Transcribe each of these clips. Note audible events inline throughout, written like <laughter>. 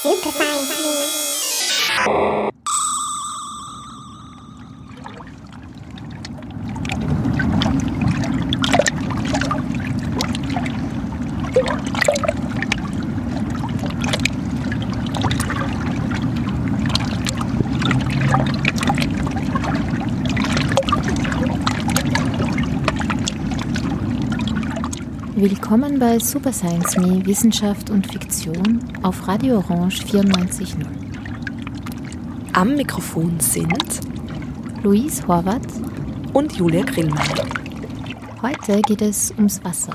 Super me. Willkommen bei Super Science Me Wissenschaft und Fiktion auf Radio Orange 94.0. Am Mikrofon sind Luis Horvath und Julia Grillmann. Heute geht es ums Wasser.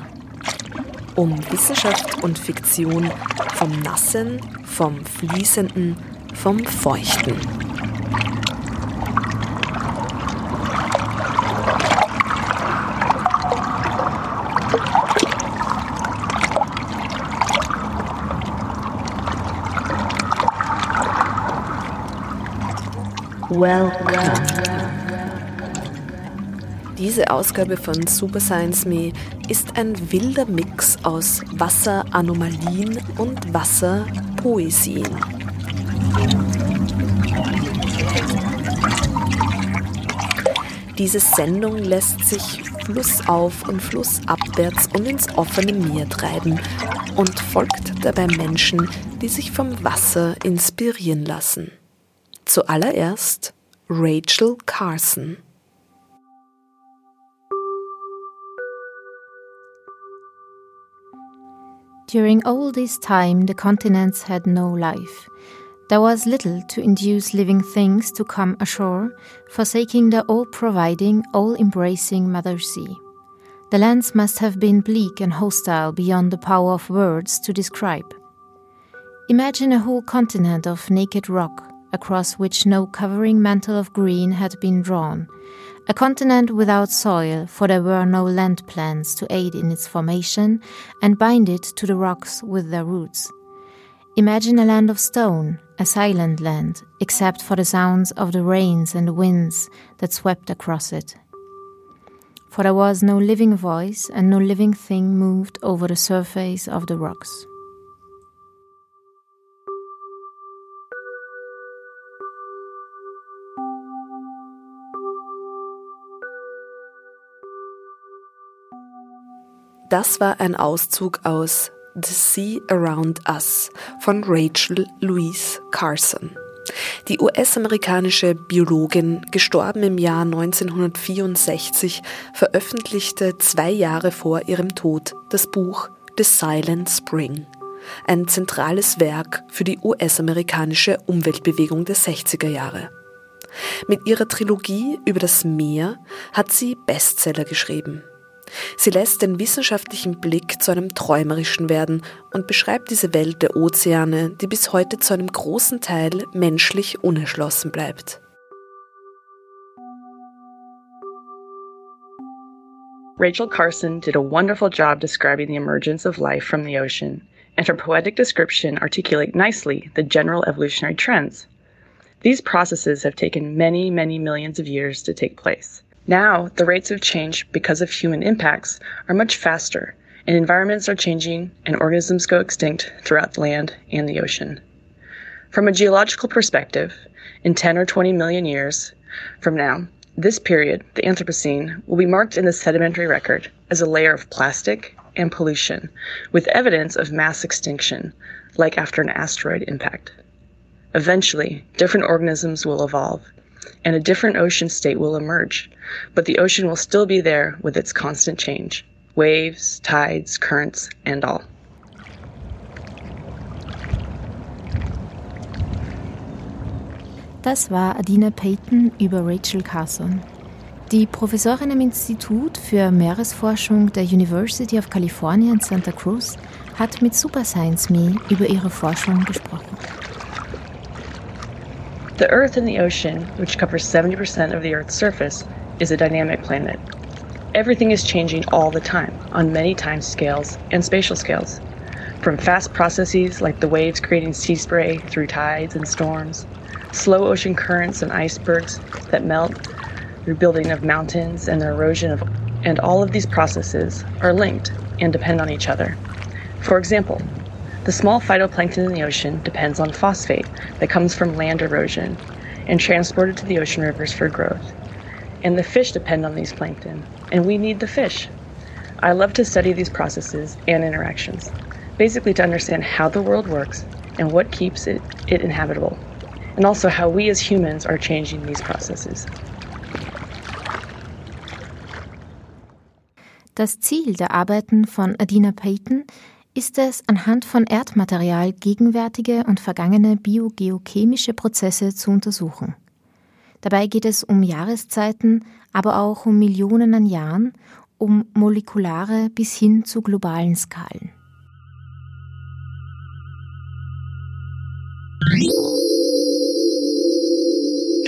Um Wissenschaft und Fiktion vom Nassen, vom Fließenden, vom Feuchten. Welcome. Diese Ausgabe von Super Science Me ist ein wilder Mix aus Wasseranomalien und Wasserpoesien. Diese Sendung lässt sich flussauf und flussabwärts und ins offene Meer treiben und folgt dabei Menschen, die sich vom Wasser inspirieren lassen. Zuallererst Rachel Carson. During all this time, the continents had no life. There was little to induce living things to come ashore, forsaking the all providing, all embracing Mother Sea. The lands must have been bleak and hostile beyond the power of words to describe. Imagine a whole continent of naked rock, across which no covering mantle of green had been drawn, a continent without soil, for there were no land plants to aid in its formation and bind it to the rocks with their roots. Imagine a land of stone, a silent land, except for the sounds of the rains and the winds that swept across it. For there was no living voice and no living thing moved over the surface of the rocks. Das war ein Auszug aus The Sea Around Us von Rachel Louise Carson. Die US-amerikanische Biologin, gestorben im Jahr 1964, veröffentlichte zwei Jahre vor ihrem Tod das Buch The Silent Spring, ein zentrales Werk für die US-amerikanische Umweltbewegung der 60er Jahre. Mit ihrer Trilogie über das Meer hat sie Bestseller geschrieben. Sie lässt den wissenschaftlichen Blick zu einem träumerischen werden und beschreibt diese Welt der Ozeane, die bis heute zu einem großen Teil menschlich unerschlossen bleibt. Rachel Carson did a wonderful job describing the emergence of life from the ocean, and her poetic description articulate nicely the general evolutionary trends. These processes have taken many, many millions of years to take place. Now, the rates of change because of human impacts are much faster, and environments are changing and organisms go extinct throughout the land and the ocean. From a geological perspective, in 10 or 20 million years from now, this period, the Anthropocene, will be marked in the sedimentary record as a layer of plastic and pollution, with evidence of mass extinction, like after an asteroid impact. Eventually, different organisms will evolve, and a different ocean state will emerge, but the ocean will still be there with its constant change waves, tides, currents, and all. Das war Adina Payton über Rachel Carson. Die Professorin am Institut für Meeresforschung der University of California in Santa Cruz hat mit Super Science Me über ihre Forschung gesprochen. The Earth and the ocean, which covers 70% of the Earth's surface, is a dynamic planet. Everything is changing all the time, on many time scales and spatial scales. From fast processes like the waves creating sea spray through tides and storms, slow ocean currents and icebergs that melt, rebuilding of mountains and the erosion of and all of these processes are linked and depend on each other. For example, The small phytoplankton in the ocean depends on phosphate that comes from land erosion and transported to the ocean rivers for growth. And the fish depend on these plankton, and we need the fish. I love to study these processes and interactions, basically to understand how the world works and what keeps it, it inhabitable, and also how we as humans are changing these processes. Das Ziel der Arbeiten von Adina Payton ist es, anhand von Erdmaterial gegenwärtige und vergangene biogeochemische Prozesse zu untersuchen. Dabei geht es um Jahreszeiten, aber auch um Millionen an Jahren, um molekulare bis hin zu globalen Skalen.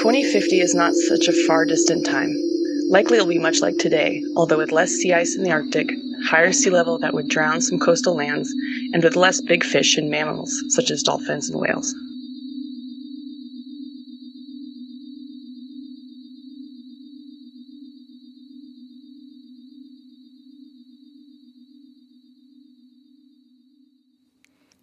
Twenty fifty is not such a far distant. Likely it'll be much like today, although with less sea ice in the Arctic, higher sea level that would drown some coastal lands, and with less big fish and mammals, such as dolphins and whales.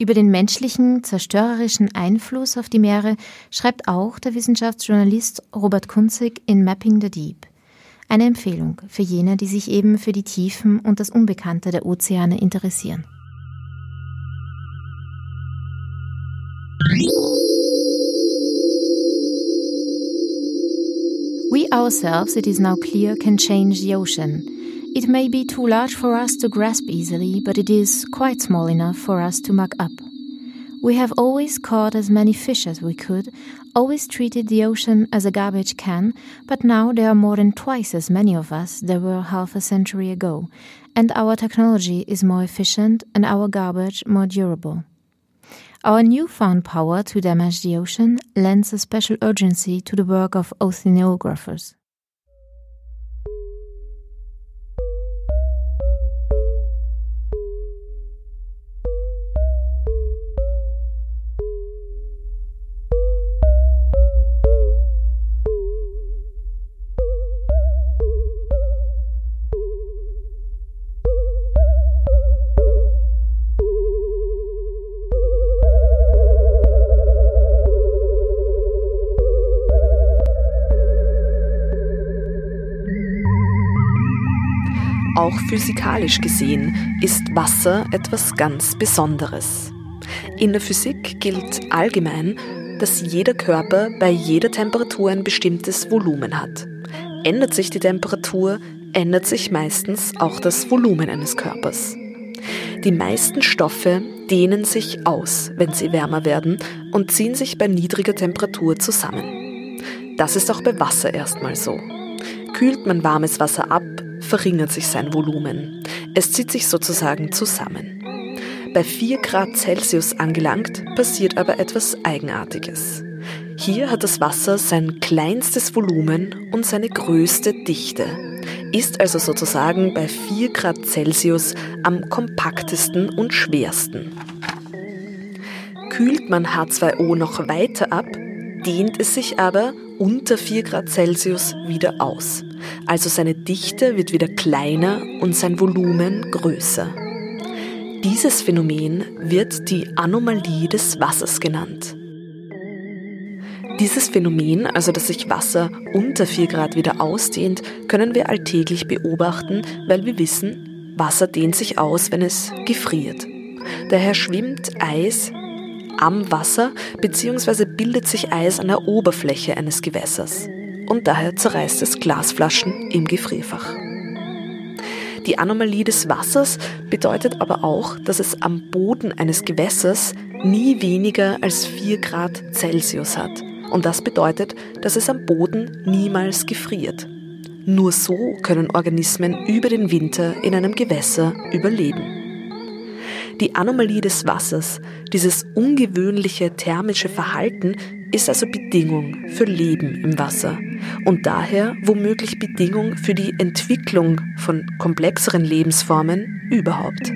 Über den menschlichen, zerstörerischen Einfluss auf die Meere schreibt auch der Wissenschaftsjournalist Robert Kunzig in Mapping the Deep. Eine Empfehlung für jene, die sich eben für die Tiefen und das Unbekannte der Ozeane interessieren. We ourselves, it is now clear, can change the ocean. It may be too large for us to grasp easily, but it is quite small enough for us to mug up. We have always caught as many fish as we could, always treated the ocean as a garbage can, but now there are more than twice as many of us there were half a century ago, and our technology is more efficient and our garbage more durable. Our newfound power to damage the ocean lends a special urgency to the work of oceanographers. Physikalisch gesehen ist Wasser etwas ganz Besonderes. In der Physik gilt allgemein, dass jeder Körper bei jeder Temperatur ein bestimmtes Volumen hat. Ändert sich die Temperatur, ändert sich meistens auch das Volumen eines Körpers. Die meisten Stoffe dehnen sich aus, wenn sie wärmer werden und ziehen sich bei niedriger Temperatur zusammen. Das ist auch bei Wasser erstmal so. Kühlt man warmes Wasser ab, verringert sich sein Volumen. Es zieht sich sozusagen zusammen. Bei 4 Grad Celsius angelangt, passiert aber etwas Eigenartiges. Hier hat das Wasser sein kleinstes Volumen und seine größte Dichte, ist also sozusagen bei 4 Grad Celsius am kompaktesten und schwersten. Kühlt man H2O noch weiter ab, dehnt es sich aber unter 4 Grad Celsius wieder aus. Also seine Dichte wird wieder kleiner und sein Volumen größer. Dieses Phänomen wird die Anomalie des Wassers genannt. Dieses Phänomen, also dass sich Wasser unter 4 Grad wieder ausdehnt, können wir alltäglich beobachten, weil wir wissen, Wasser dehnt sich aus, wenn es gefriert. Daher schwimmt Eis am Wasser bzw. bildet sich Eis an der Oberfläche eines Gewässers. Und daher zerreißt es Glasflaschen im Gefrierfach. Die Anomalie des Wassers bedeutet aber auch, dass es am Boden eines Gewässers nie weniger als 4 Grad Celsius hat. Und das bedeutet, dass es am Boden niemals gefriert. Nur so können Organismen über den Winter in einem Gewässer überleben. Die Anomalie des Wassers, dieses ungewöhnliche thermische Verhalten, ist also Bedingung für Leben im Wasser und daher womöglich Bedingung für die Entwicklung von komplexeren Lebensformen überhaupt.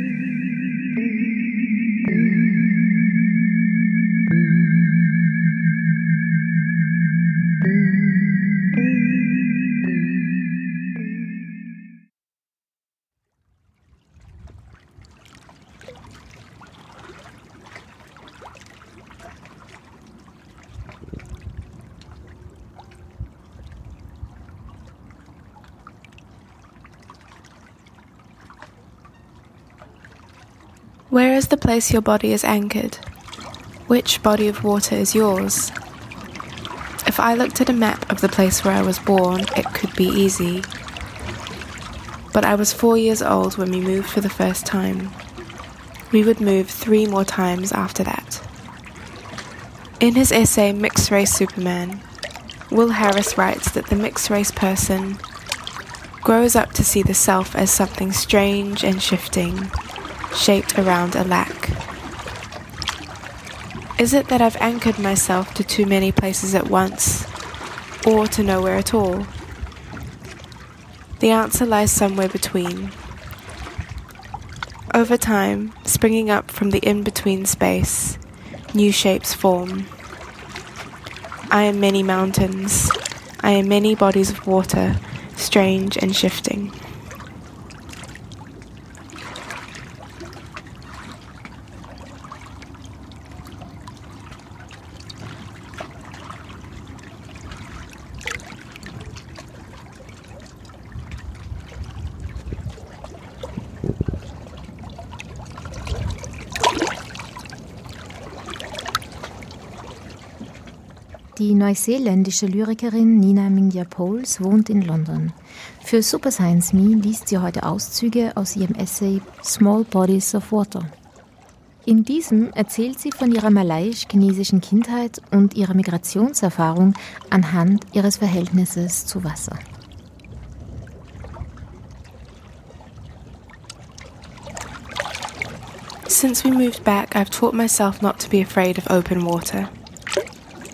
Is the place your body is anchored? Which body of water is yours? If I looked at a map of the place where I was born, it could be easy. But I was four years old when we moved for the first time. We would move three more times after that. In his essay Mixed Race Superman, Will Harris writes that the mixed race person grows up to see the self as something strange and shifting, shaped around a lack. Is it that I've anchored myself to too many places at once, or to nowhere at all? The answer lies somewhere between. Over time, springing up from the in between space, new shapes form. I am many mountains, I am many bodies of water, strange and shifting. Die neuseeländische Lyrikerin Nina Mingya Poles wohnt in London. Für Super Science Me liest sie heute Auszüge aus ihrem Essay Small Bodies of Water. In diesem erzählt sie von ihrer malaiisch-chinesischen Kindheit und ihrer Migrationserfahrung anhand ihres Verhältnisses zu Wasser. Since we moved back, I've taught myself not to be afraid of open water.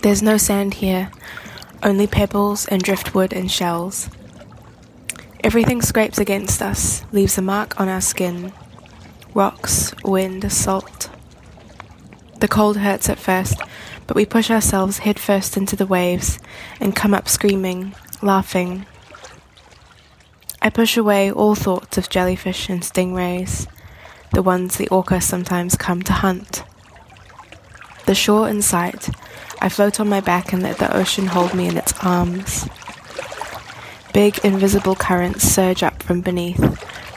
There's no sand here, only pebbles and driftwood and shells. Everything scrapes against us, leaves a mark on our skin rocks, wind, salt. The cold hurts at first, but we push ourselves headfirst into the waves and come up screaming, laughing. I push away all thoughts of jellyfish and stingrays, the ones the orca sometimes come to hunt. The shore in sight, I float on my back and let the ocean hold me in its arms. Big invisible currents surge up from beneath,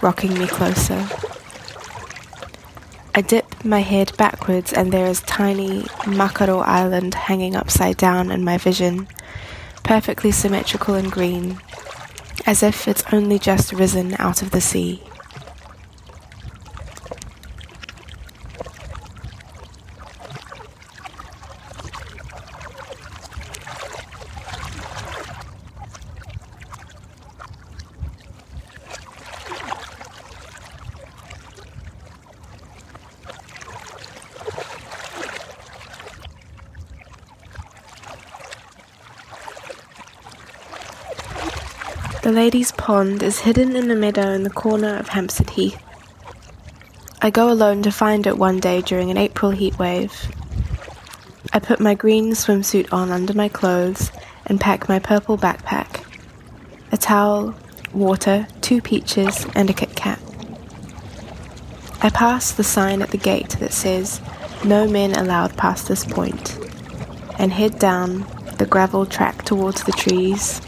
rocking me closer. I dip my head backwards and there is tiny Makaro Island hanging upside down in my vision, perfectly symmetrical and green, as if it's only just risen out of the sea. The lady's pond is hidden in a meadow in the corner of Hampstead Heath. I go alone to find it one day during an April heat wave. I put my green swimsuit on under my clothes and pack my purple backpack, a towel, water, two peaches, and a Kit Kat. I pass the sign at the gate that says, No men allowed past this point, and head down the gravel track towards the trees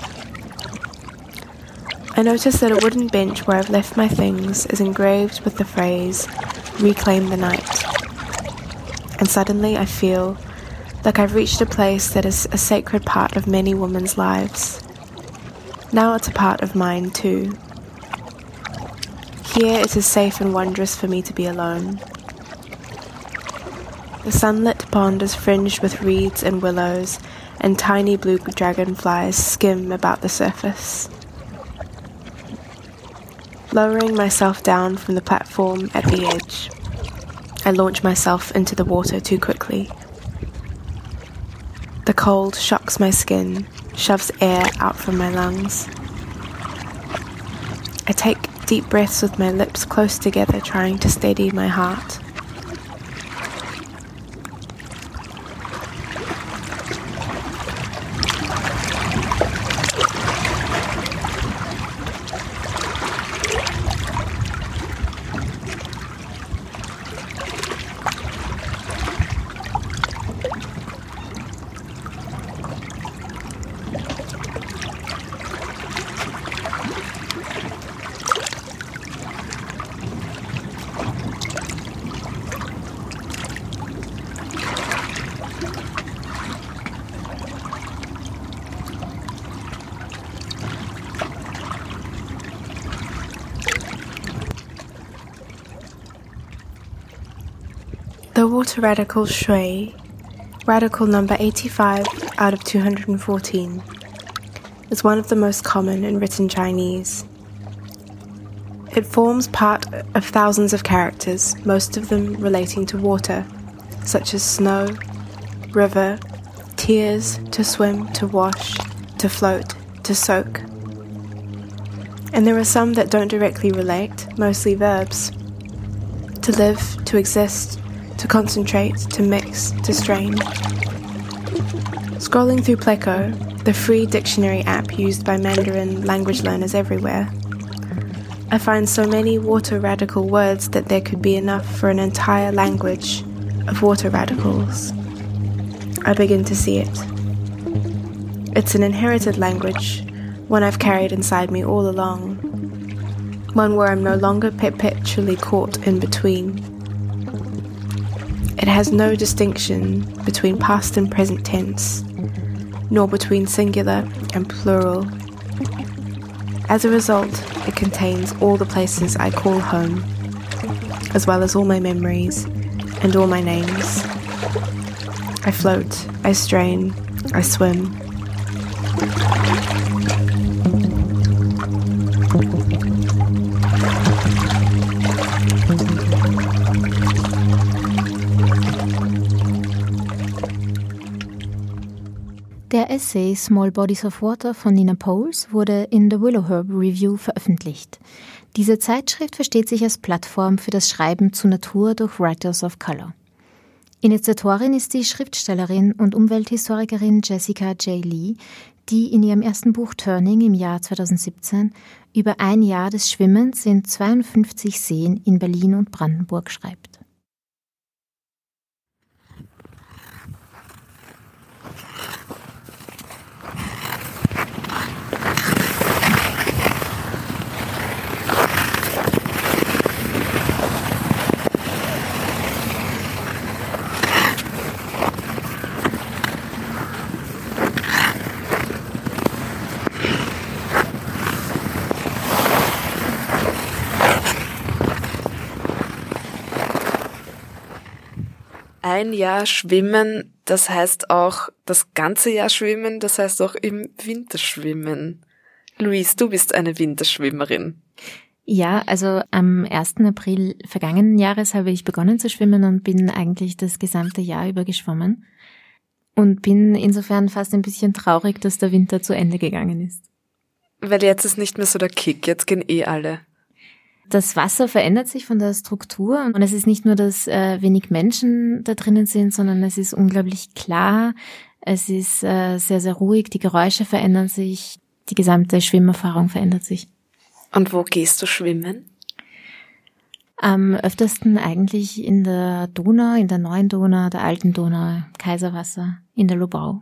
notice that a wooden bench where I've left my things is engraved with the phrase, Reclaim the Night. And suddenly I feel like I've reached a place that is a sacred part of many women's lives. Now it's a part of mine too. Here it is safe and wondrous for me to be alone. The sunlit pond is fringed with reeds and willows, and tiny blue dragonflies skim about the surface. Lowering myself down from the platform at the edge, I launch myself into the water too quickly. The cold shocks my skin, shoves air out from my lungs. I take deep breaths with my lips close together, trying to steady my heart. Water radical shui, radical number 85 out of 214, is one of the most common in written Chinese. It forms part of thousands of characters, most of them relating to water, such as snow, river, tears, to swim, to wash, to float, to soak. And there are some that don't directly relate, mostly verbs. To live, to exist, to concentrate, to mix, to strain. Scrolling through Pleco, the free dictionary app used by Mandarin language learners everywhere, I find so many water radical words that there could be enough for an entire language of water radicals. I begin to see it. It's an inherited language, one I've carried inside me all along, one where I'm no longer perpetually caught in between. It has no distinction between past and present tense, nor between singular and plural. As a result, it contains all the places I call home, as well as all my memories and all my names. I float, I strain, I swim. Essay Small Bodies of Water von Nina Poles wurde in The Willowherb Review veröffentlicht. Diese Zeitschrift versteht sich als Plattform für das Schreiben zur Natur durch Writers of Color. Initiatorin ist die Schriftstellerin und Umwelthistorikerin Jessica J. Lee, die in ihrem ersten Buch Turning im Jahr 2017 über ein Jahr des Schwimmens in 52 Seen in Berlin und Brandenburg schreibt. Ein Jahr schwimmen, das heißt auch das ganze Jahr schwimmen, das heißt auch im Winter schwimmen. Luis, du bist eine Winterschwimmerin. Ja, also am 1. April vergangenen Jahres habe ich begonnen zu schwimmen und bin eigentlich das gesamte Jahr über geschwommen. Und bin insofern fast ein bisschen traurig, dass der Winter zu Ende gegangen ist. Weil jetzt ist nicht mehr so der Kick, jetzt gehen eh alle. Das Wasser verändert sich von der Struktur und es ist nicht nur, dass äh, wenig Menschen da drinnen sind, sondern es ist unglaublich klar, es ist äh, sehr, sehr ruhig, die Geräusche verändern sich, die gesamte Schwimmerfahrung verändert sich. Und wo gehst du schwimmen? Am öftersten eigentlich in der Donau, in der neuen Donau, der alten Donau, Kaiserwasser, in der Lobau.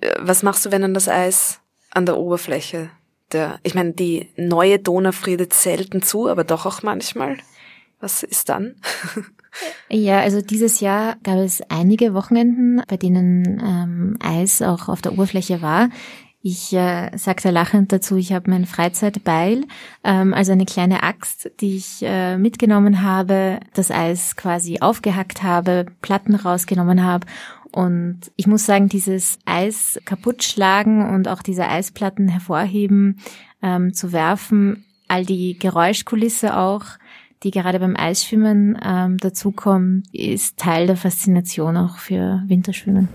Äh, was machst du, wenn dann das Eis an der Oberfläche der, ich meine, die neue Donau friedet selten zu, aber doch auch manchmal. Was ist dann? <laughs> Ja, also dieses Jahr gab es einige Wochenenden, bei denen ähm, Eis auch auf der Oberfläche war. Ich äh, sagte lachend dazu, ich habe mein Freizeitbeil, ähm, also eine kleine Axt, die ich äh, mitgenommen habe, das Eis quasi aufgehackt habe, Platten rausgenommen habe und ich muss sagen, dieses Eis kaputt schlagen und auch diese Eisplatten hervorheben, ähm, zu werfen, all die Geräuschkulisse auch, die gerade beim Eisschwimmen ähm, dazukommt, ist Teil der Faszination auch für Winterschwimmen.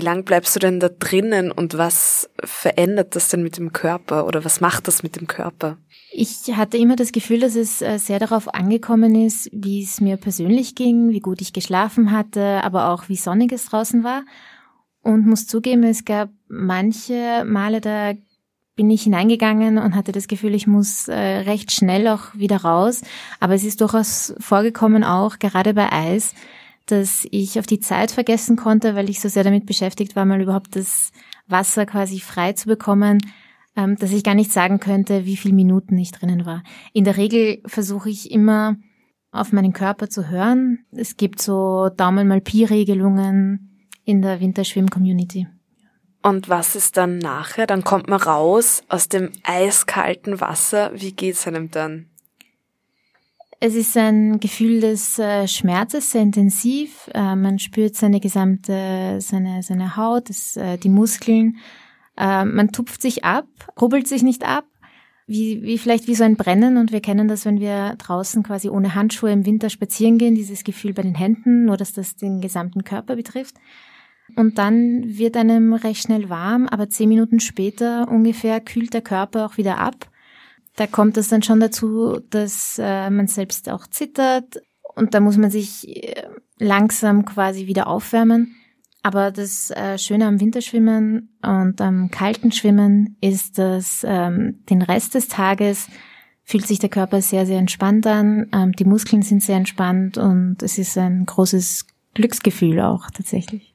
Wie lang bleibst du denn da drinnen und was verändert das denn mit dem Körper oder was macht das mit dem Körper? Ich hatte immer das Gefühl, dass es äh, sehr darauf angekommen ist, wie es mir persönlich ging, wie gut ich geschlafen hatte, aber auch wie sonnig es draußen war. Und muss zugeben, es gab manche Male, da bin ich hineingegangen und hatte das Gefühl, ich muss äh, recht schnell auch wieder raus. Aber es ist durchaus vorgekommen auch, gerade bei Eis, dass ich auf die Zeit vergessen konnte, weil ich so sehr damit beschäftigt war, mal überhaupt das Wasser quasi frei zu bekommen, ähm, dass ich gar nicht sagen könnte, wie viele Minuten ich drinnen war. In der Regel versuche ich immer auf meinen Körper zu hören. Es gibt so Daumen mal Pi-Regelungen in der Winterschwimm-Community. Und was ist dann nachher? Dann kommt man raus aus dem eiskalten Wasser. Wie geht's einem dann? Es ist ein Gefühl des äh, Schmerzes, sehr intensiv. Äh, man spürt seine gesamte, seine, seine Haut, das, äh, die Muskeln. Man tupft sich ab, rubbelt sich nicht ab, wie, wie vielleicht wie so ein Brennen. Und wir kennen das, wenn wir draußen quasi ohne Handschuhe im Winter spazieren gehen, dieses Gefühl bei den Händen, nur dass das den gesamten Körper betrifft. Und dann wird einem recht schnell warm, aber zehn Minuten später ungefähr kühlt der Körper auch wieder ab. Da kommt es dann schon dazu, dass äh, man selbst auch zittert und da muss man sich äh, langsam quasi wieder aufwärmen. Aber das äh, Schöne am Winterschwimmen und am kalten Schwimmen ist, dass ähm, den Rest des Tages fühlt sich der Körper sehr, sehr entspannt an. Ähm, die Muskeln sind sehr entspannt und es ist ein großes Glücksgefühl auch tatsächlich.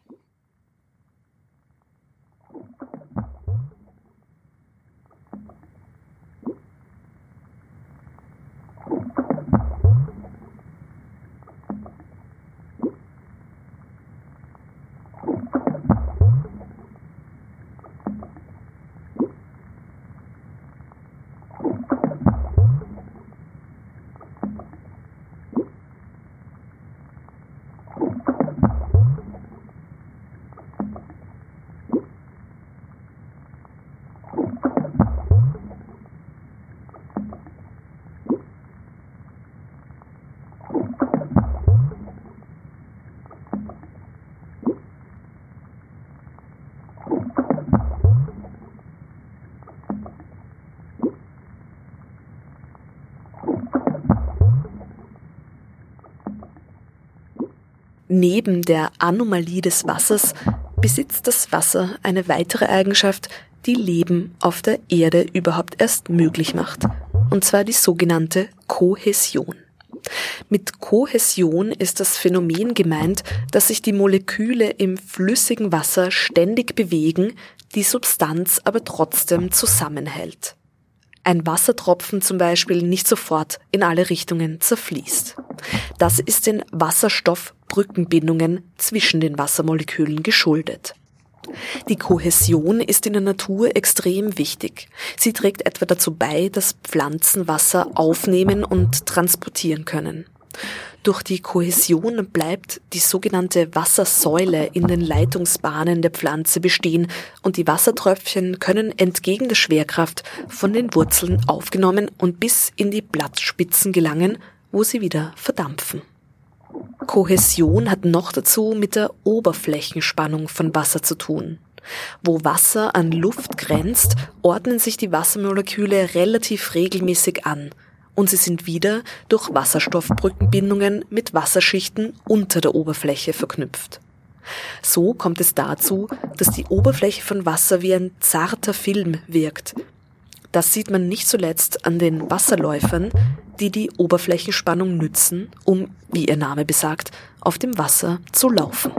Neben der Anomalie des Wassers besitzt das Wasser eine weitere Eigenschaft, die Leben auf der Erde überhaupt erst möglich macht, und zwar die sogenannte Kohäsion. Mit Kohäsion ist das Phänomen gemeint, dass sich die Moleküle im flüssigen Wasser ständig bewegen, die Substanz aber trotzdem zusammenhält ein Wassertropfen zum Beispiel nicht sofort in alle Richtungen zerfließt. Das ist den Wasserstoffbrückenbindungen zwischen den Wassermolekülen geschuldet. Die Kohäsion ist in der Natur extrem wichtig. Sie trägt etwa dazu bei, dass Pflanzen Wasser aufnehmen und transportieren können. Durch die Kohäsion bleibt die sogenannte Wassersäule in den Leitungsbahnen der Pflanze bestehen und die Wassertröpfchen können entgegen der Schwerkraft von den Wurzeln aufgenommen und bis in die Blattspitzen gelangen, wo sie wieder verdampfen. Kohäsion hat noch dazu mit der Oberflächenspannung von Wasser zu tun. Wo Wasser an Luft grenzt, ordnen sich die Wassermoleküle relativ regelmäßig an und sie sind wieder durch Wasserstoffbrückenbindungen mit Wasserschichten unter der Oberfläche verknüpft. So kommt es dazu, dass die Oberfläche von Wasser wie ein zarter Film wirkt. Das sieht man nicht zuletzt an den Wasserläufern, die die Oberflächenspannung nützen, um, wie ihr Name besagt, auf dem Wasser zu laufen.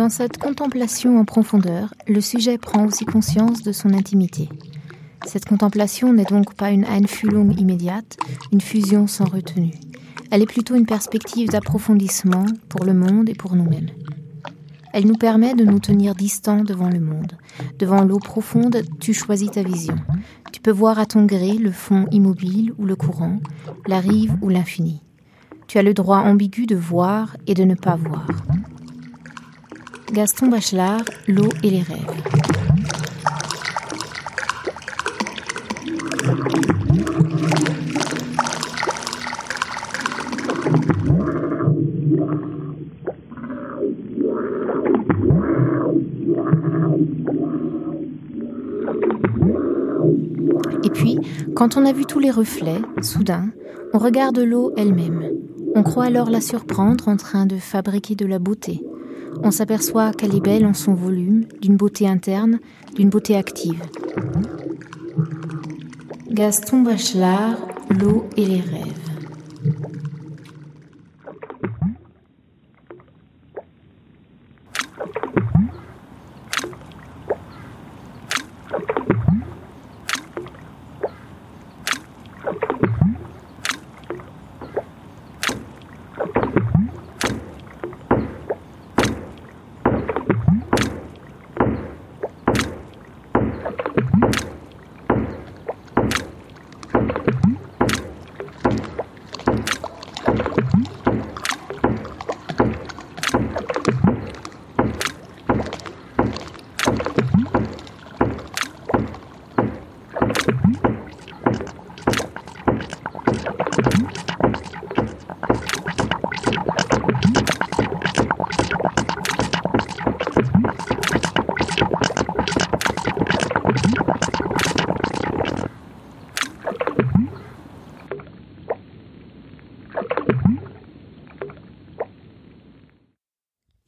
Dans cette contemplation en profondeur, le sujet prend aussi conscience de son intimité. Cette contemplation n'est donc pas une Einfühlung immédiate, une fusion sans retenue. Elle est plutôt une perspective d'approfondissement pour le monde et pour nous-mêmes. Elle nous permet de nous tenir distants devant le monde. Devant l'eau profonde, tu choisis ta vision. Tu peux voir à ton gré le fond immobile ou le courant, la rive ou l'infini. Tu as le droit ambigu de voir et de ne pas voir. Gaston Bachelard, L'eau et les rêves. Et puis, quand on a vu tous les reflets, soudain, on regarde l'eau elle-même. On croit alors la surprendre en train de fabriquer de la beauté. On s'aperçoit qu'elle est belle en son volume, d'une beauté interne, d'une beauté active. Gaston Bachelard, L'eau et les rêves.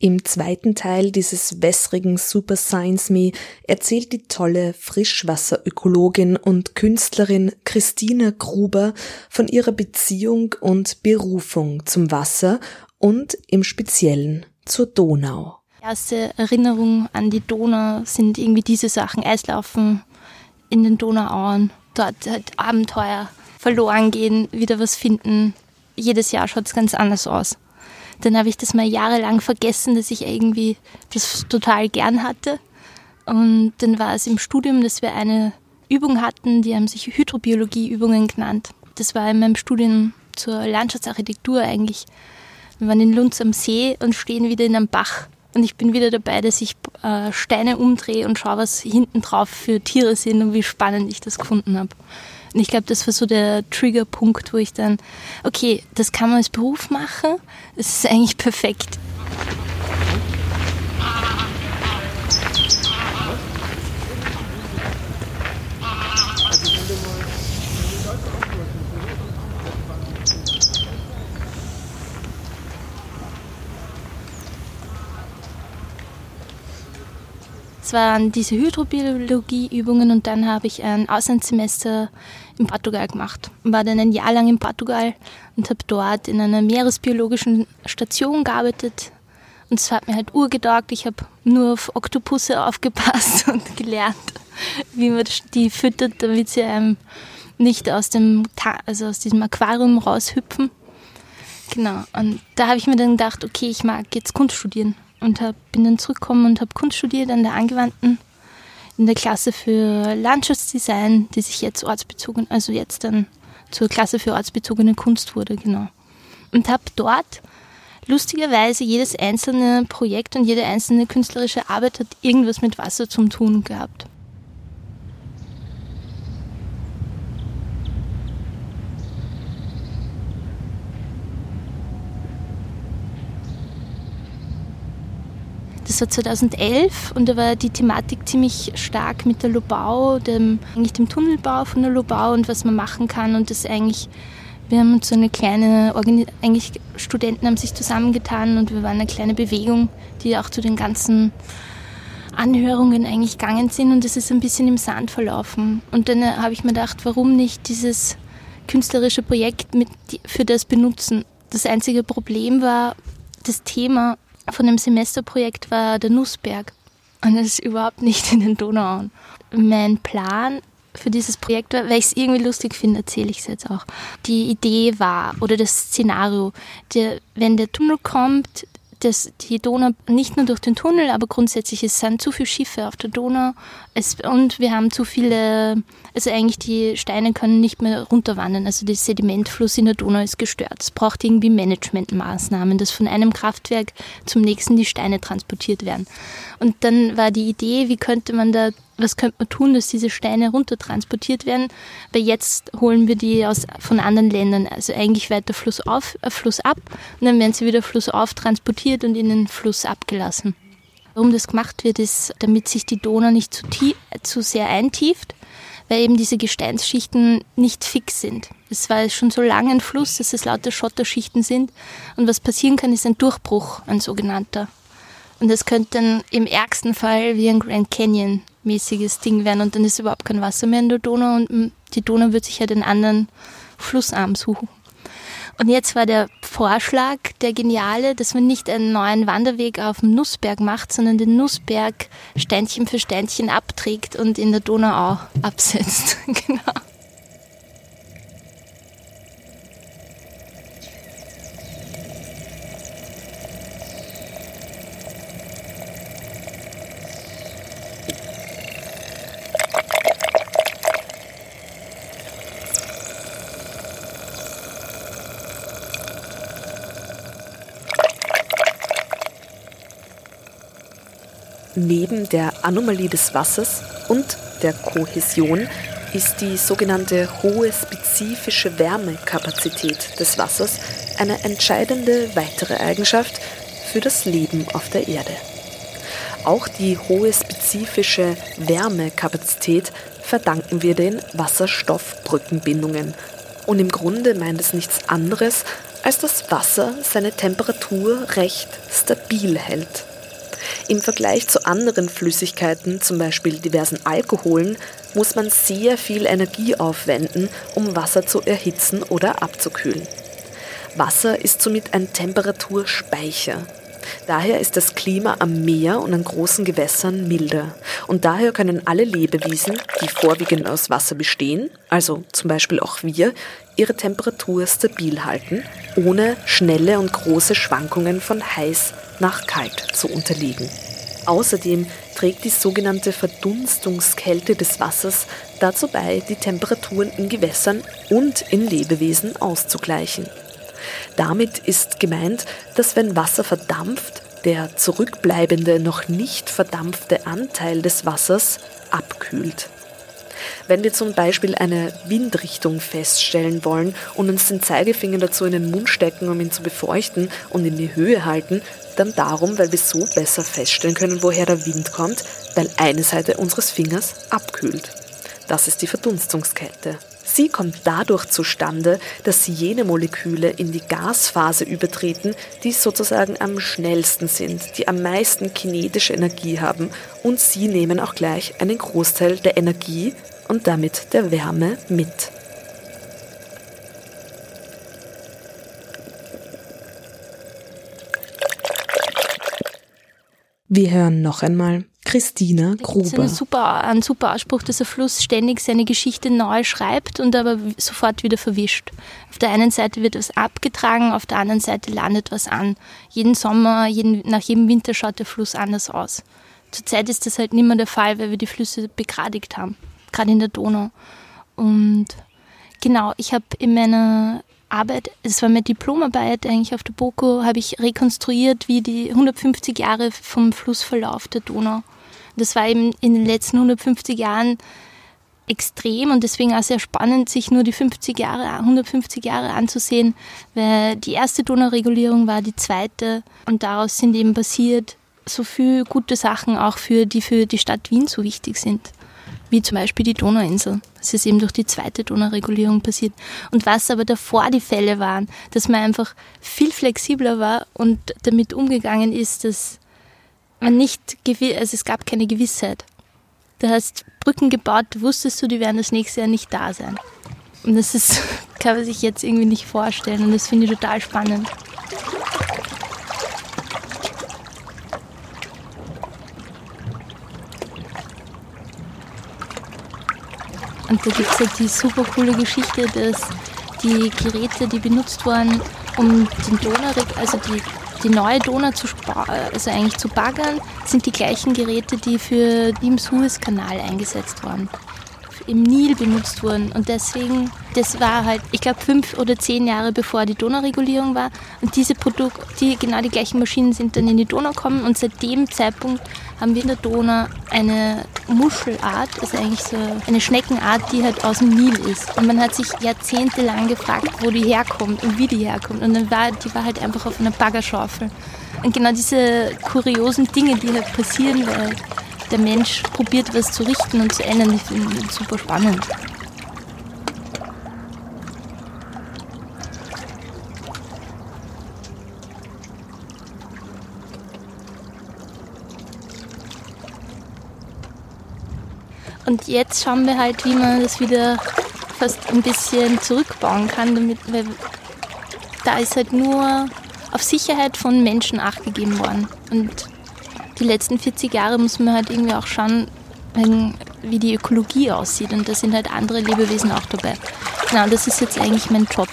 Im zweiten Teil dieses wässrigen Super Science Me erzählt die tolle Frischwasserökologin und Künstlerin Christina Gruber von ihrer Beziehung und Berufung zum Wasser und im Speziellen zur Donau. Erste Erinnerungen an die Donau sind irgendwie diese Sachen, Eislaufen in den Donauauen, dort halt Abenteuer, verloren gehen, wieder was finden. Jedes Jahr schaut es ganz anders aus. Dann habe ich das mal jahrelang vergessen, dass ich irgendwie das total gern hatte. Und dann war es im Studium, dass wir eine Übung hatten, die haben sich Hydrobiologie-Übungen genannt. Das war in meinem Studium zur Landschaftsarchitektur eigentlich. Wir waren in Lunds am See und stehen wieder in einem Bach. Und ich bin wieder dabei, dass ich äh, Steine umdrehe und schaue, was hinten drauf für Tiere sind und wie spannend ich das gefunden habe. Und ich glaube, das war so der Triggerpunkt, wo ich dann, okay, das kann man als Beruf machen, das ist eigentlich perfekt. Waren diese Hydrobiologie-Übungen und dann habe ich ein Auslandssemester in Portugal gemacht. War dann ein Jahr lang in Portugal und habe dort in einer meeresbiologischen Station gearbeitet. Und es hat mir halt urgetaugt. Ich habe nur auf Oktopusse <laughs> aufgepasst und gelernt, wie man die füttert, damit sie einem nicht aus dem, also aus diesem Aquarium raushüpfen. Genau. Und da habe ich mir dann gedacht, okay, ich mag jetzt Kunst studieren. Und hab, bin dann zurückgekommen und habe Kunst studiert an der Angewandten in der Klasse für Landschaftsdesign, die sich jetzt ortsbezogen, also jetzt dann zur Klasse für ortsbezogene Kunst wurde, genau. Und habe dort lustigerweise jedes einzelne Projekt und jede einzelne künstlerische Arbeit hat irgendwas mit Wasser zum tun gehabt. Das war 2011 und da war die Thematik ziemlich stark mit der Lobau, dem, eigentlich dem Tunnelbau von der Lobau und was man machen kann und das eigentlich wir haben uns so eine kleine, eigentlich Studenten haben sich zusammengetan und wir waren eine kleine Bewegung, die auch zu den ganzen Anhörungen eigentlich gegangen sind und es ist ein bisschen im Sand verlaufen. Und dann äh, habe ich mir gedacht, warum nicht dieses künstlerische Projekt mit, für das benutzen? Das einzige Problem war das Thema von dem Semesterprojekt war der Nussberg. Und das ist überhaupt nicht in den Donauauen. Mein Plan für dieses Projekt war, weil ich es irgendwie lustig finde, erzähle ich es jetzt auch. Die Idee war, oder das Szenario, der, wenn der Tunnel kommt, dass die Donau nicht nur durch den Tunnel, aber grundsätzlich es sind zu viele Schiffe auf der Donau es, und wir haben zu viele, also eigentlich die Steine können nicht mehr runterwandern, also der Sedimentfluss in der Donau ist gestört. Es braucht irgendwie Managementmaßnahmen, dass von einem Kraftwerk zum nächsten die Steine transportiert werden. Und dann war die Idee, wie könnte man da was könnte man tun, dass diese Steine runtertransportiert werden? Weil jetzt holen wir die aus, von anderen Ländern, also eigentlich weiter Fluss auf, äh, Fluss ab und dann werden sie wieder Fluss auf transportiert und in den Fluss abgelassen. Warum das gemacht wird, ist, damit sich die Donau nicht zu, tief, zu sehr eintieft, weil eben diese Gesteinsschichten nicht fix sind. Es war schon so lange ein Fluss, dass es lauter Schotterschichten sind und was passieren kann, ist ein Durchbruch, ein sogenannter. Und das könnte dann im ärgsten Fall wie ein Grand Canyon mäßiges Ding werden und dann ist überhaupt kein Wasser mehr in der Donau und die Donau wird sich halt einen anderen Flussarm suchen. Und jetzt war der Vorschlag, der geniale, dass man nicht einen neuen Wanderweg auf dem Nussberg macht, sondern den Nussberg Steinchen für Steinchen abträgt und in der Donau auch absetzt. <laughs> genau. Neben der Anomalie des Wassers und der Kohäsion ist die sogenannte hohe spezifische Wärmekapazität des Wassers eine entscheidende weitere Eigenschaft für das Leben auf der Erde. Auch die hohe spezifische Wärmekapazität verdanken wir den Wasserstoffbrückenbindungen. Und im Grunde meint es nichts anderes, als dass Wasser seine Temperatur recht stabil hält. Im Vergleich zu anderen Flüssigkeiten, zum Beispiel diversen Alkoholen, muss man sehr viel Energie aufwenden, um Wasser zu erhitzen oder abzukühlen. Wasser ist somit ein Temperaturspeicher. Daher ist das Klima am Meer und an großen Gewässern milder. Und daher können alle Lebewesen, die vorwiegend aus Wasser bestehen, also zum Beispiel auch wir, ihre Temperatur stabil halten, ohne schnelle und große Schwankungen von heiß nach kalt zu unterliegen. Außerdem trägt die sogenannte Verdunstungskälte des Wassers dazu bei, die Temperaturen in Gewässern und in Lebewesen auszugleichen. Damit ist gemeint, dass wenn Wasser verdampft, der zurückbleibende noch nicht verdampfte Anteil des Wassers abkühlt. Wenn wir zum Beispiel eine Windrichtung feststellen wollen und uns den Zeigefinger dazu in den Mund stecken, um ihn zu befeuchten und in die Höhe halten, dann darum, weil wir so besser feststellen können, woher der Wind kommt, weil eine Seite unseres Fingers abkühlt. Das ist die Verdunstungskälte. Sie kommt dadurch zustande, dass jene Moleküle in die Gasphase übertreten, die sozusagen am schnellsten sind, die am meisten kinetische Energie haben und sie nehmen auch gleich einen Großteil der Energie und damit der Wärme mit. Wir hören noch einmal Christina Gruber. Das ist ein super, ein super Ausspruch, dass ein Fluss ständig seine Geschichte neu schreibt und aber sofort wieder verwischt. Auf der einen Seite wird was abgetragen, auf der anderen Seite landet was an. Jeden Sommer, jeden, nach jedem Winter schaut der Fluss anders aus. Zurzeit ist das halt nicht mehr der Fall, weil wir die Flüsse begradigt haben gerade in der Donau. Und genau, ich habe in meiner Arbeit, es war meine Diplomarbeit eigentlich auf der BOKU, habe ich rekonstruiert, wie die 150 Jahre vom Flussverlauf der Donau. Das war eben in den letzten 150 Jahren extrem und deswegen auch sehr spannend, sich nur die 50 Jahre, 150 Jahre anzusehen, weil die erste Donauregulierung war die zweite und daraus sind eben passiert so viele gute Sachen auch für die für die Stadt Wien so wichtig sind wie zum Beispiel die Donauinsel. Das ist eben durch die zweite Donauregulierung passiert. Und was aber davor die Fälle waren, dass man einfach viel flexibler war und damit umgegangen ist, dass man nicht, also es gab keine Gewissheit. Das heißt, Brücken gebaut, wusstest du, die werden das nächste Jahr nicht da sein. Und das ist, <laughs> kann man sich jetzt irgendwie nicht vorstellen und das finde ich total spannend. Und da gibt es halt die super coole Geschichte, dass die Geräte, die benutzt wurden, um den Donauriff, also die die neue Donau zu also eigentlich zu baggern, sind die gleichen Geräte, die für die im Suezkanal eingesetzt wurden im Nil benutzt wurden. Und deswegen, das war halt, ich glaube, fünf oder zehn Jahre bevor die Donauregulierung war. Und diese Produkte, die, genau die gleichen Maschinen sind dann in die Donau gekommen. Und seit dem Zeitpunkt haben wir in der Donau eine Muschelart, also eigentlich so eine Schneckenart, die halt aus dem Nil ist. Und man hat sich jahrzehntelang gefragt, wo die herkommt und wie die herkommt. Und dann war die war halt einfach auf einer Baggerschaufel. Und genau diese kuriosen Dinge, die halt passieren, weil der Mensch probiert, was zu richten und zu ändern. Ich finde das super spannend. Und jetzt schauen wir halt, wie man das wieder fast ein bisschen zurückbauen kann, damit, weil da ist halt nur auf Sicherheit von Menschen Acht gegeben worden. Und die letzten 40 Jahre muss man halt irgendwie auch schauen, wie die Ökologie aussieht. Und da sind halt andere Lebewesen auch dabei. Genau, das ist jetzt eigentlich mein Job.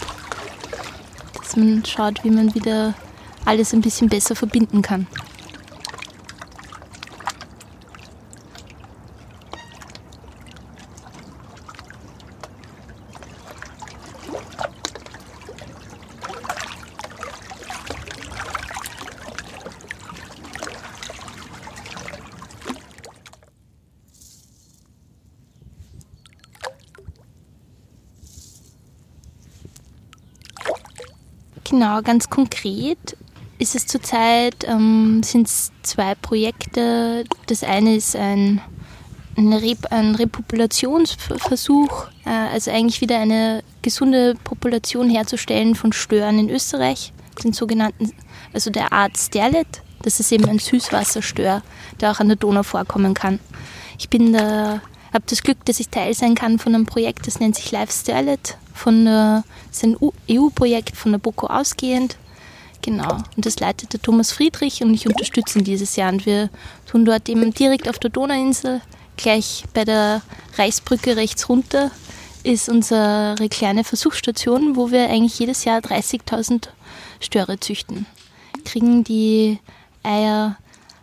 Dass man schaut, wie man wieder alles ein bisschen besser verbinden kann. Genau, ganz konkret ist es zurzeit, ähm, sind es zwei Projekte. Das eine ist ein, ein, Re ein Repopulationsversuch, äh, also eigentlich wieder eine gesunde Population herzustellen von Stören in Österreich, den sogenannten, also der Art Sterlet. Das ist eben ein Süßwasserstör, der auch an der Donau vorkommen kann. Ich bin da, habe das Glück, dass ich Teil sein kann von einem Projekt, das nennt sich Live Sterlet von der, ist ein EU-Projekt von der BOKO ausgehend. Genau. Und das leitet der Thomas Friedrich und ich unterstütze ihn dieses Jahr. Und wir tun dort eben direkt auf der Donauinsel, gleich bei der Reichsbrücke rechts runter, ist unsere kleine Versuchsstation, wo wir eigentlich jedes Jahr 30.000 Störe züchten. Kriegen die Eier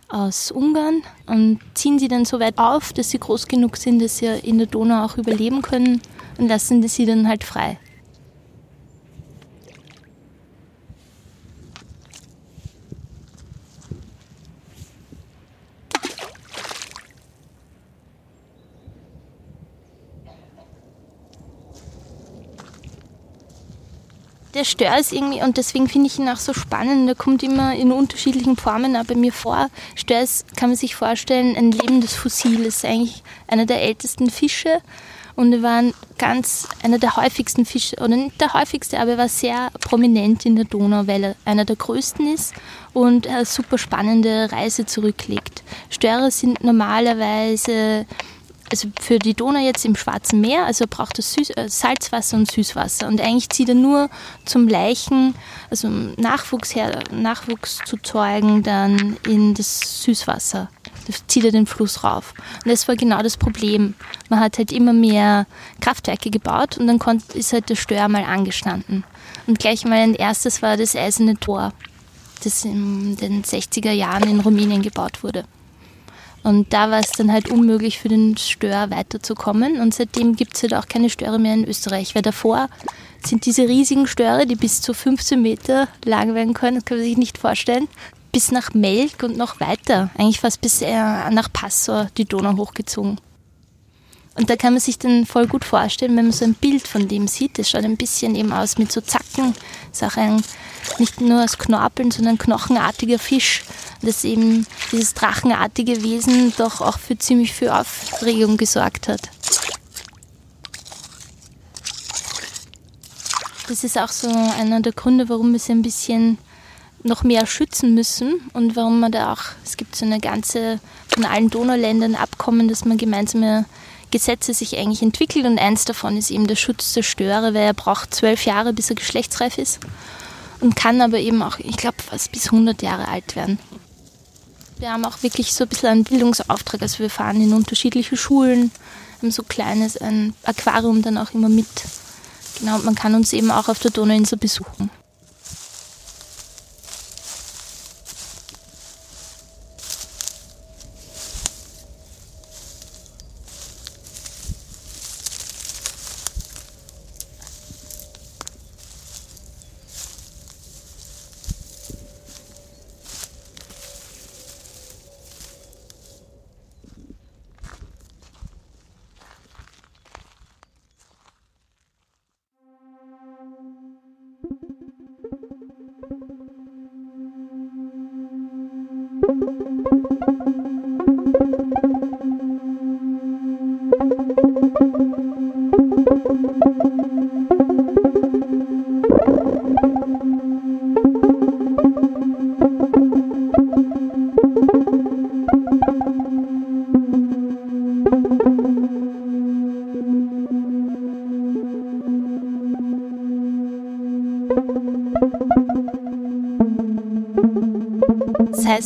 aus Ungarn und ziehen sie dann so weit auf, dass sie groß genug sind, dass sie in der Donau auch überleben können und lassen sie dann halt frei. der Stör ist irgendwie, und deswegen finde ich ihn auch so spannend, der kommt immer in unterschiedlichen Formen auch bei mir vor. Stör ist, kann man sich vorstellen, ein lebendes Fossil, ist eigentlich einer der ältesten Fische und er war ganz einer der häufigsten Fische, oder nicht der häufigste, aber er war sehr prominent in der Donau, weil er einer der größten ist und eine super spannende Reise zurücklegt. Störe sind normalerweise also für die Donau jetzt im Schwarzen Meer, also braucht es Süß, äh, Salzwasser und Süßwasser. Und eigentlich zieht er nur zum Leichen, also Nachwuchs, her, Nachwuchs zu zeugen, dann in das Süßwasser zieht er den Fluss rauf. Und das war genau das Problem. Man hat halt immer mehr Kraftwerke gebaut und dann ist halt der Stör mal angestanden. Und gleich mal ein erstes war das Eiserne Tor, das in den 60er Jahren in Rumänien gebaut wurde. Und da war es dann halt unmöglich für den Stör weiterzukommen. Und seitdem gibt es halt auch keine Störe mehr in Österreich. Weil davor sind diese riesigen Störe, die bis zu 15 Meter lang werden können, das kann man sich nicht vorstellen, bis nach Melk und noch weiter, eigentlich fast bis äh, nach Passau die Donau hochgezogen. Und da kann man sich dann voll gut vorstellen, wenn man so ein Bild von dem sieht. Das schaut ein bisschen eben aus mit so Zacken. Das ist auch ein, nicht nur aus Knorpeln, sondern knochenartiger Fisch. Das eben dieses drachenartige Wesen doch auch für ziemlich viel Aufregung gesorgt hat. Das ist auch so einer der Gründe, warum sie ein bisschen noch mehr schützen müssen und warum man da auch, es gibt so eine ganze von allen Donauländern Abkommen, dass man gemeinsame Gesetze sich eigentlich entwickelt und eins davon ist eben der Schutz der Störe, weil er braucht zwölf Jahre, bis er geschlechtsreif ist und kann aber eben auch, ich glaube, fast bis 100 Jahre alt werden. Wir haben auch wirklich so ein bisschen einen Bildungsauftrag, also wir fahren in unterschiedliche Schulen, haben so kleines ein Aquarium dann auch immer mit. Genau, man kann uns eben auch auf der Donauinsel besuchen.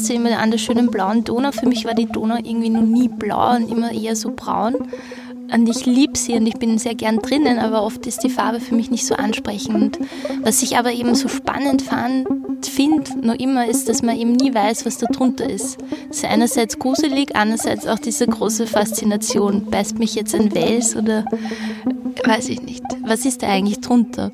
Sie immer an der schönen blauen Donau. Für mich war die Donau irgendwie noch nie blau und immer eher so braun. Und ich liebe sie und ich bin sehr gern drinnen, aber oft ist die Farbe für mich nicht so ansprechend. Was ich aber eben so spannend fand, finde, noch immer, ist, dass man eben nie weiß, was da drunter ist. Das ist einerseits gruselig, andererseits auch diese große Faszination. Beißt mich jetzt ein Wels oder weiß ich nicht. Was ist da eigentlich drunter?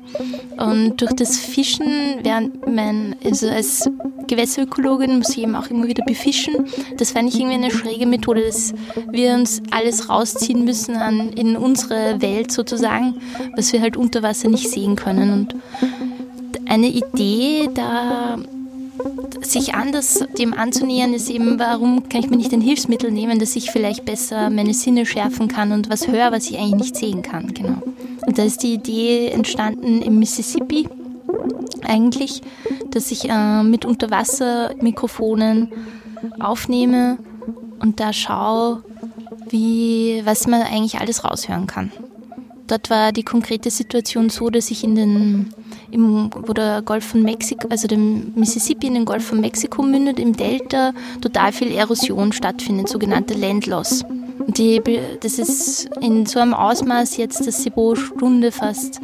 Und durch das Fischen, während mein, also als Gewässerökologin muss ich eben auch immer wieder befischen. Das fand ich irgendwie eine schräge Methode, dass wir uns alles rausziehen müssen an, in unsere Welt sozusagen, was wir halt unter Wasser nicht sehen können. Und eine Idee, da sich anders dem anzunähern, ist eben, warum kann ich mir nicht ein Hilfsmittel nehmen, dass ich vielleicht besser meine Sinne schärfen kann und was höre, was ich eigentlich nicht sehen kann. Genau. Und da ist die Idee entstanden im Mississippi eigentlich, dass ich äh, mit Unterwassermikrofonen aufnehme und da schaue, wie, was man eigentlich alles raushören kann. Dort war die konkrete Situation so, dass ich in den, im, wo der Golf von Mexiko, also dem Mississippi in den Golf von Mexiko mündet, im Delta total viel Erosion stattfindet, sogenannte Landloss. Die, das ist in so einem Ausmaß jetzt, dass sie pro Stunde fast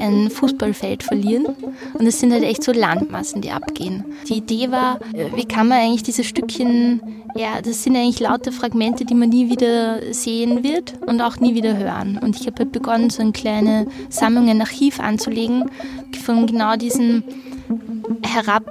ein Fußballfeld verlieren. Und es sind halt echt so Landmassen, die abgehen. Die Idee war, wie kann man eigentlich diese Stückchen, ja, das sind eigentlich lauter Fragmente, die man nie wieder sehen wird und auch nie wieder hören. Und ich habe halt begonnen, so eine kleine Sammlung, ein Archiv anzulegen von genau diesen herab,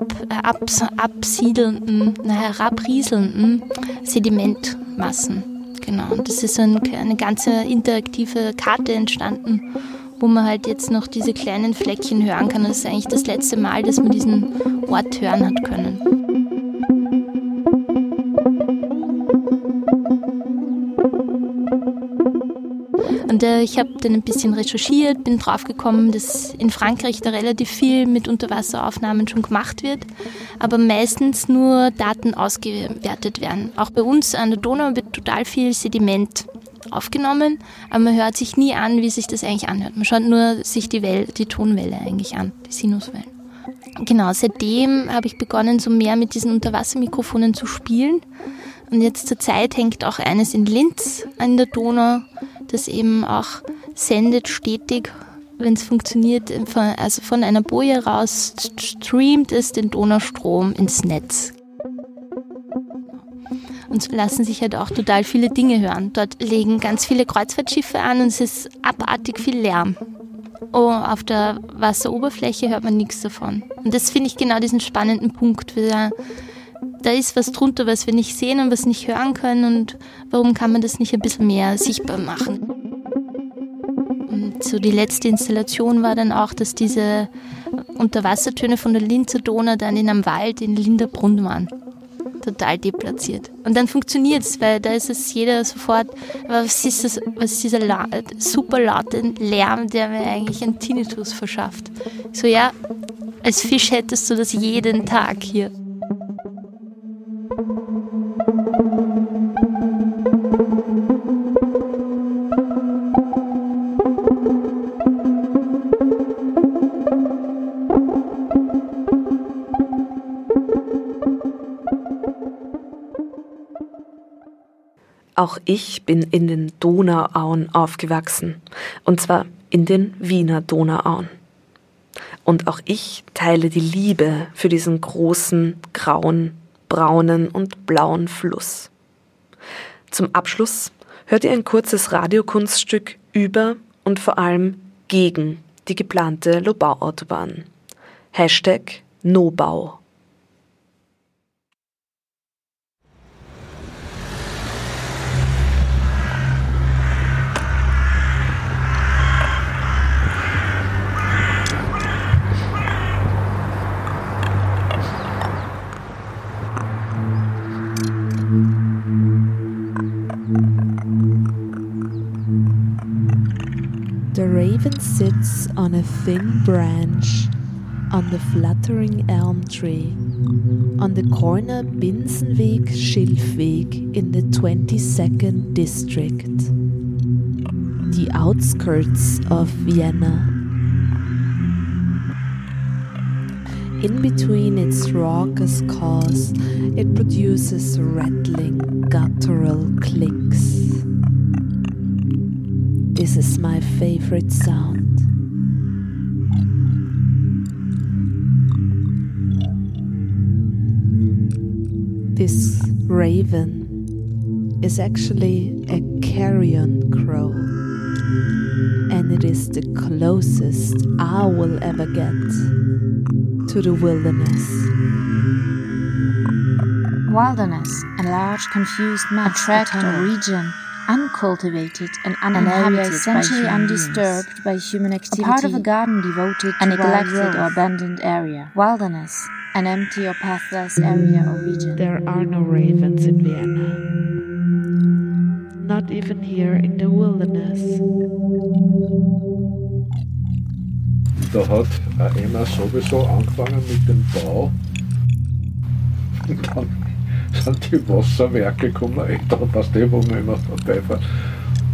abs, absiedelnden, herabrieselnden Sedimentmassen. Genau, und das ist ein, eine ganze interaktive Karte entstanden, wo man halt jetzt noch diese kleinen Fleckchen hören kann. Das ist eigentlich das letzte Mal, dass man diesen Ort hören hat können. Äh, ich habe dann ein bisschen recherchiert, bin draufgekommen, dass in Frankreich da relativ viel mit Unterwasseraufnahmen schon gemacht wird, aber meistens nur Daten ausgewertet werden. Auch bei uns an der Donau wird total viel Sediment aufgenommen, aber man hört sich nie an, wie sich das eigentlich anhört. Man schaut nur sich die, Welle, die Tonwelle eigentlich an, die Sinuswellen. Genau, seitdem habe ich begonnen, so mehr mit diesen Unterwassermikrofonen zu spielen. Und jetzt zur Zeit hängt auch eines in Linz an der Donau das eben auch sendet stetig, wenn es funktioniert, also von einer Boje raus streamt es den Donaustrom ins Netz. Und lassen sich halt auch total viele Dinge hören. Dort legen ganz viele Kreuzfahrtschiffe an und es ist abartig viel Lärm. Oh, auf der Wasseroberfläche hört man nichts davon. Und das finde ich genau diesen spannenden Punkt. Da, da ist was drunter, was wir nicht sehen und was nicht hören können. Und warum kann man das nicht ein bisschen mehr sichtbar machen? so die letzte Installation war dann auch, dass diese Unterwassertöne von der Linzer Donau dann in einem Wald in Linderbrunn waren. Total deplatziert. Und dann funktioniert es, weil da ist es jeder sofort, was ist, das, was ist dieser La super laute Lärm, der mir eigentlich einen Tinnitus verschafft. So ja, als Fisch hättest du das jeden Tag hier. Auch ich bin in den Donauauen aufgewachsen, und zwar in den Wiener Donauauen. Und auch ich teile die Liebe für diesen großen, grauen, braunen und blauen Fluss. Zum Abschluss hört ihr ein kurzes Radiokunststück über und vor allem gegen die geplante Lobau-Autobahn. Hashtag NoBau. The raven sits on a thin branch on the fluttering elm tree on the corner Binsenweg Schilfweg in the 22nd district, the outskirts of Vienna. In between its raucous calls, it produces rattling guttural clicks. This is my favorite sound. This raven is actually a carrion crow, and it is the closest I will ever get to the wilderness. Wilderness, a large, confused map, a region uncultivated and uninhabited, an area essentially by undisturbed beings. by human activity, a part of a garden devoted to a to neglected or abandoned area. Wilderness, an empty or pathless area or region. There are no ravens in Vienna. Not even here in the wilderness. Da hat Emma sowieso angefangen mit dem Bau. <laughs> Sind die Wasserwerke gekommen, passt eh, wo man immer vorbeifahren.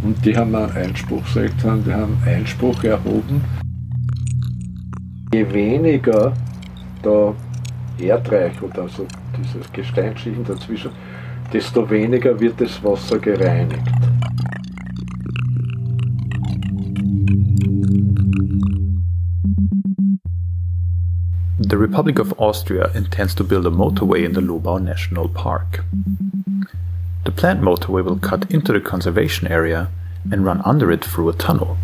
Und die haben ein Einspruchsrecht, haben, die haben Einspruch erhoben. Je weniger da Erdreich oder so dieses Gesteinsschichten dazwischen, desto weniger wird das Wasser gereinigt. The Republic of Austria intends to build a motorway in the Lobau National Park. The planned motorway will cut into the conservation area and run under it through a tunnel.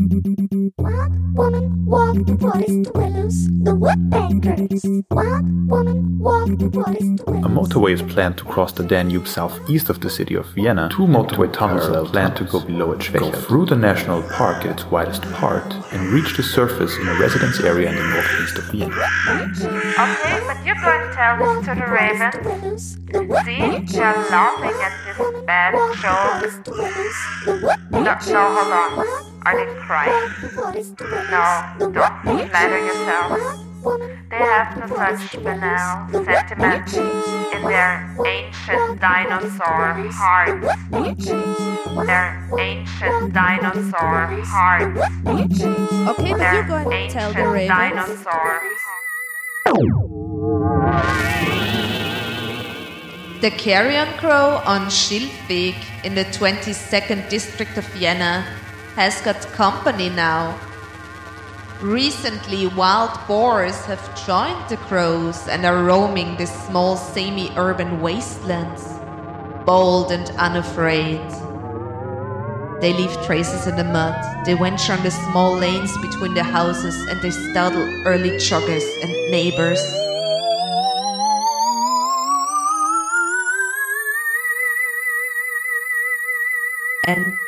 Wild woman walked the forest dwellers, the woodpeckers. Wild woman walked the forest dwellers. A motorway is planned to cross the Danube southeast of the city of Vienna. Two motorway tunnels are planned to go below it, go through the national park at its widest part, and reach the surface in a residence area in the northeast of Vienna. Okay, but you're going to tell this to the ravens. See, they're laughing at this bad joke. No, no, hold on. Are they crying? No, don't flatter yourself. They have no such banal sentiment in their ancient dinosaur hearts. Their ancient dinosaur hearts. Okay, but you're going to tell the ravens. Dinosaur. The carrion crow on Schilfweg in the 22nd district of Vienna has got company now. Recently, wild boars have joined the crows and are roaming the small semi urban wastelands, bold and unafraid. They leave traces in the mud, they venture on the small lanes between the houses, and they startle early joggers and neighbors.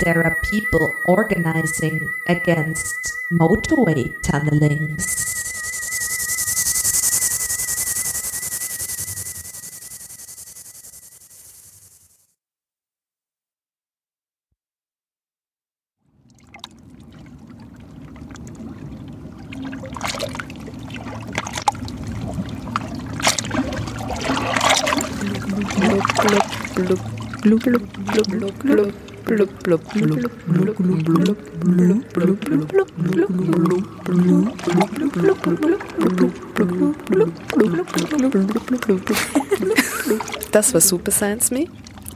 There are people organizing against motorway tunnelings. Blub, blub, blub, blub, blub, blub, blub. blub, blub, blub, blub, blub, blub, Das war Super Science Me,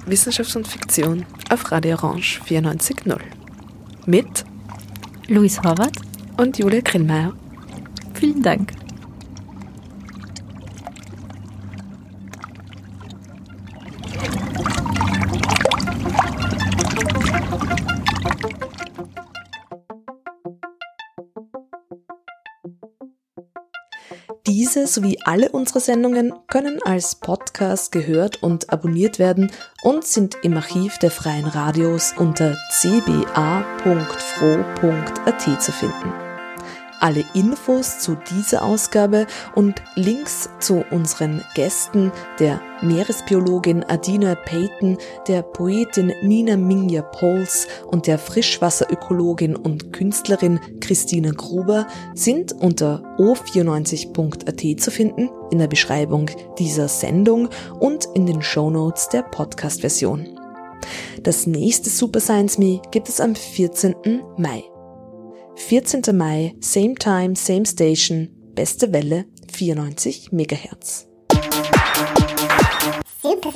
Wissenschaft und Fiktion auf Radio Orange 94.0. Mit Luis Horvath und Julia Grillmeier. Vielen Dank. Sowie alle unsere Sendungen können als Podcast gehört und abonniert werden und sind im Archiv der Freien Radios unter cba.fro.at zu finden. Alle Infos zu dieser Ausgabe und Links zu unseren Gästen, der Meeresbiologin Adina Payton, der Poetin Nina Minja Pols und der Frischwasserökologin und Künstlerin Christina Gruber, sind unter o94.at zu finden, in der Beschreibung dieser Sendung und in den Shownotes der Podcast-Version. Das nächste Super Science Me gibt es am 14. Mai. 14. Mai, same time, same station, beste Welle, 94 MHz. Super.